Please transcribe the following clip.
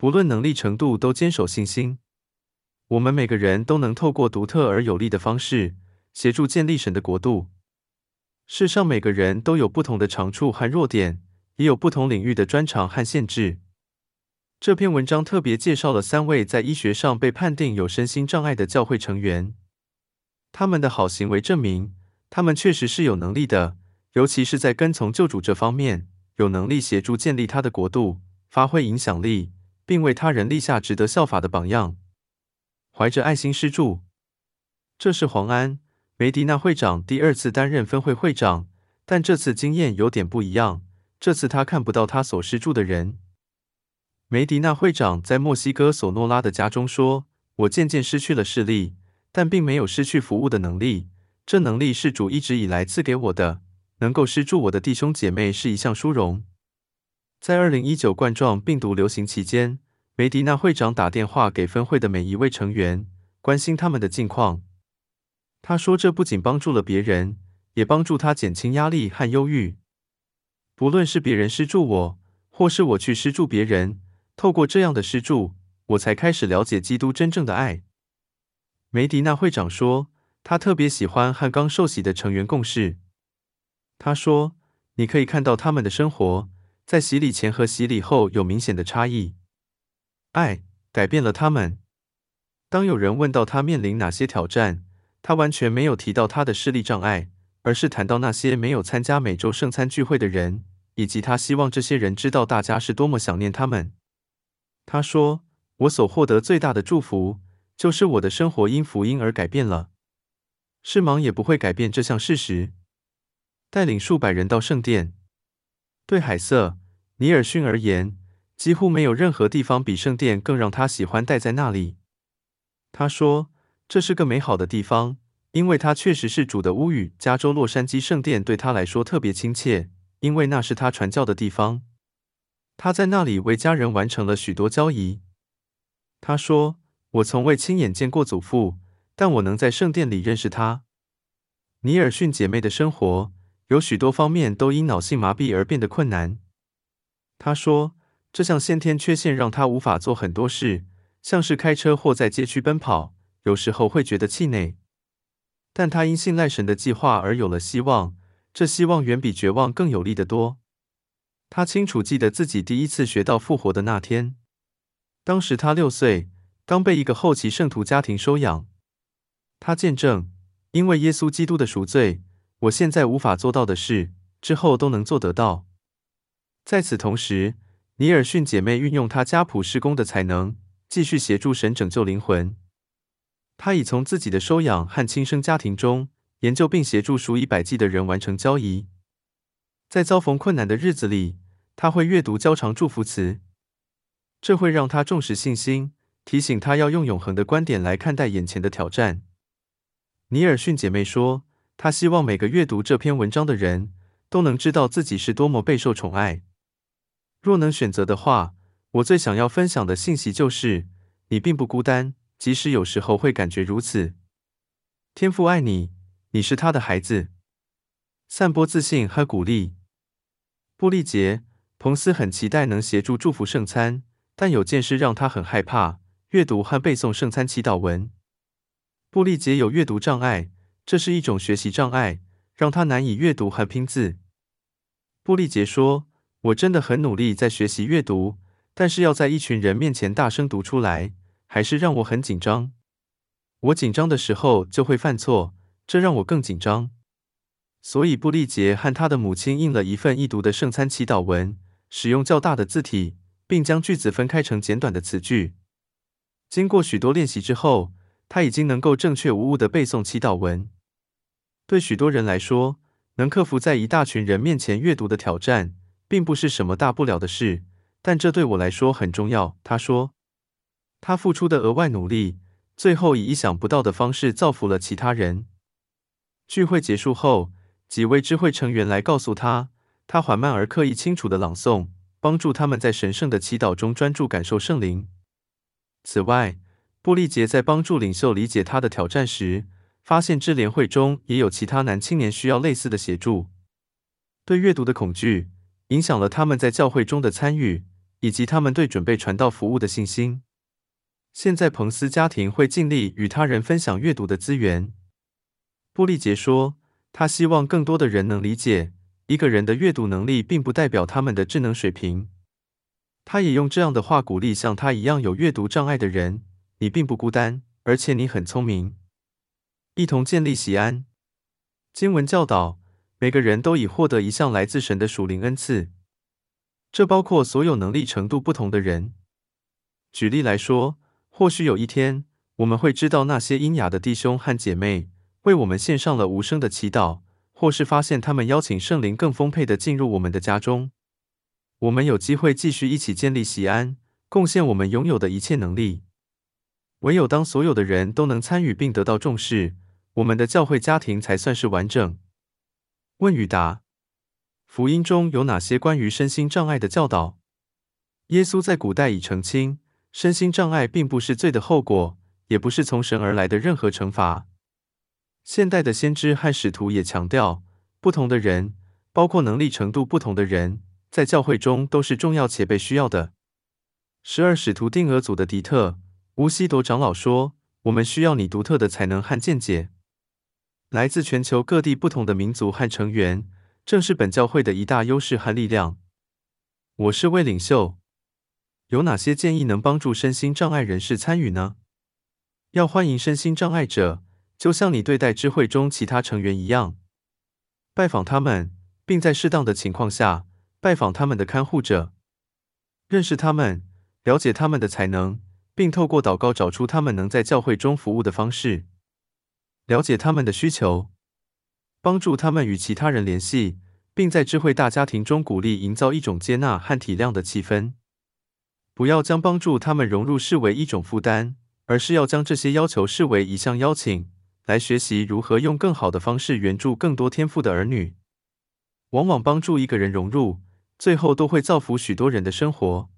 不论能力程度，都坚守信心。我们每个人都能透过独特而有力的方式，协助建立神的国度。世上每个人都有不同的长处和弱点，也有不同领域的专长和限制。这篇文章特别介绍了三位在医学上被判定有身心障碍的教会成员，他们的好行为证明，他们确实是有能力的，尤其是在跟从救主这方面，有能力协助建立他的国度，发挥影响力，并为他人立下值得效法的榜样。怀着爱心施助，这是黄安梅迪纳会长第二次担任分会会长，但这次经验有点不一样。这次他看不到他所施助的人。梅迪纳会长在墨西哥索诺拉的家中说：“我渐渐失去了视力，但并没有失去服务的能力。这能力是主一直以来赐给我的。能够施助我的弟兄姐妹是一项殊荣。”在二零一九冠状病毒流行期间，梅迪纳会长打电话给分会的每一位成员，关心他们的近况。他说：“这不仅帮助了别人，也帮助他减轻压力和忧郁。不论是别人施助我，或是我去施助别人，透过这样的施助，我才开始了解基督真正的爱。”梅迪纳会长说：“他特别喜欢和刚受洗的成员共事。”他说：“你可以看到他们的生活，在洗礼前和洗礼后有明显的差异。”爱改变了他们。当有人问到他面临哪些挑战，他完全没有提到他的视力障碍，而是谈到那些没有参加每周圣餐聚会的人，以及他希望这些人知道大家是多么想念他们。他说：“我所获得最大的祝福，就是我的生活因福音而改变了。视盲也不会改变这项事实。”带领数百人到圣殿。对海瑟·尼尔逊而言，几乎没有任何地方比圣殿更让他喜欢待在那里。他说：“这是个美好的地方，因为它确实是主的屋宇。加州洛杉矶圣殿对他来说特别亲切，因为那是他传教的地方。他在那里为家人完成了许多交易。”他说：“我从未亲眼见过祖父，但我能在圣殿里认识他。”尼尔逊姐妹的生活有许多方面都因脑性麻痹而变得困难。他说。这项先天缺陷让他无法做很多事，像是开车或在街区奔跑，有时候会觉得气馁。但他因信赖神的计划而有了希望，这希望远比绝望更有力得多。他清楚记得自己第一次学到复活的那天，当时他六岁，刚被一个后期圣徒家庭收养。他见证，因为耶稣基督的赎罪，我现在无法做到的事，之后都能做得到。在此同时，尼尔逊姐妹运用她家谱施工的才能，继续协助神拯救灵魂。她已从自己的收养和亲生家庭中研究，并协助数以百计的人完成交易。在遭逢困难的日子里，她会阅读较长祝福词，这会让她重拾信心，提醒她要用永恒的观点来看待眼前的挑战。尼尔逊姐妹说，她希望每个阅读这篇文章的人都能知道自己是多么备受宠爱。若能选择的话，我最想要分享的信息就是：你并不孤单，即使有时候会感觉如此。天父爱你，你是他的孩子。散播自信和鼓励。布利杰·彭斯很期待能协助祝福圣餐，但有件事让他很害怕：阅读和背诵圣餐祈祷文。布利杰有阅读障碍，这是一种学习障碍，让他难以阅读和拼字。布利杰说。我真的很努力在学习阅读，但是要在一群人面前大声读出来，还是让我很紧张。我紧张的时候就会犯错，这让我更紧张。所以布利杰和他的母亲印了一份易读的圣餐祈祷文，使用较大的字体，并将句子分开成简短的词句。经过许多练习之后，他已经能够正确无误地背诵祈祷文。对许多人来说，能克服在一大群人面前阅读的挑战。并不是什么大不了的事，但这对我来说很重要。他说，他付出的额外努力，最后以意想不到的方式造福了其他人。聚会结束后，几位知会成员来告诉他，他缓慢而刻意清楚地朗诵，帮助他们在神圣的祈祷中专注感受圣灵。此外，布利杰在帮助领袖理解他的挑战时，发现智联会中也有其他男青年需要类似的协助。对阅读的恐惧。影响了他们在教会中的参与，以及他们对准备传道服务的信心。现在彭斯家庭会尽力与他人分享阅读的资源。布利杰说，他希望更多的人能理解，一个人的阅读能力并不代表他们的智能水平。他也用这样的话鼓励像他一样有阅读障碍的人：“你并不孤单，而且你很聪明。”一同建立喜安。经文教导，每个人都已获得一项来自神的属灵恩赐，这包括所有能力程度不同的人。举例来说，或许有一天，我们会知道那些瘖哑的弟兄和姐妹为我们献上了无声的祈祷，或是发现他们邀请圣灵更丰沛的进入我们的家中。我们有机会继续一起建立喜安，贡献我们拥有的一切能力。唯有当所有的人都能参与并得到重视，我们的教会家庭才算是完整。问与答：福音中有哪些关于身心障碍的教导？耶稣在古代已澄清。身心障碍并不是罪的后果，也不是从神而来的任何惩罚。现代的先知和使徒也强调，不同的人，包括能力程度不同的人，在教会中都是重要且被需要的。十二使徒定额组的迪特·乌希铎长老说：“我们需要你独特的才能和见解。”来自全球各地不同的民族和成员，正是本教会的一大优势和力量。我是位领袖。有哪些建议能帮助身心障碍人士参与呢？要欢迎身心障碍者，就像你对待智慧中其他成员一样，拜访他们，并在适当的情况下拜访他们的看护者，认识他们，了解他们的才能，并透过祷告找出他们能在教会中服务的方式，了解他们的需求，帮助他们与其他人联系，并在智慧大家庭中鼓励营造一种接纳和体谅的气氛。不要将帮助他们融入视为一种负担，而是要将这些要求视为一项邀请，来学习如何用更好的方式援助更多天赋的儿女。往往帮助一个人融入，最后都会造福许多人的生活。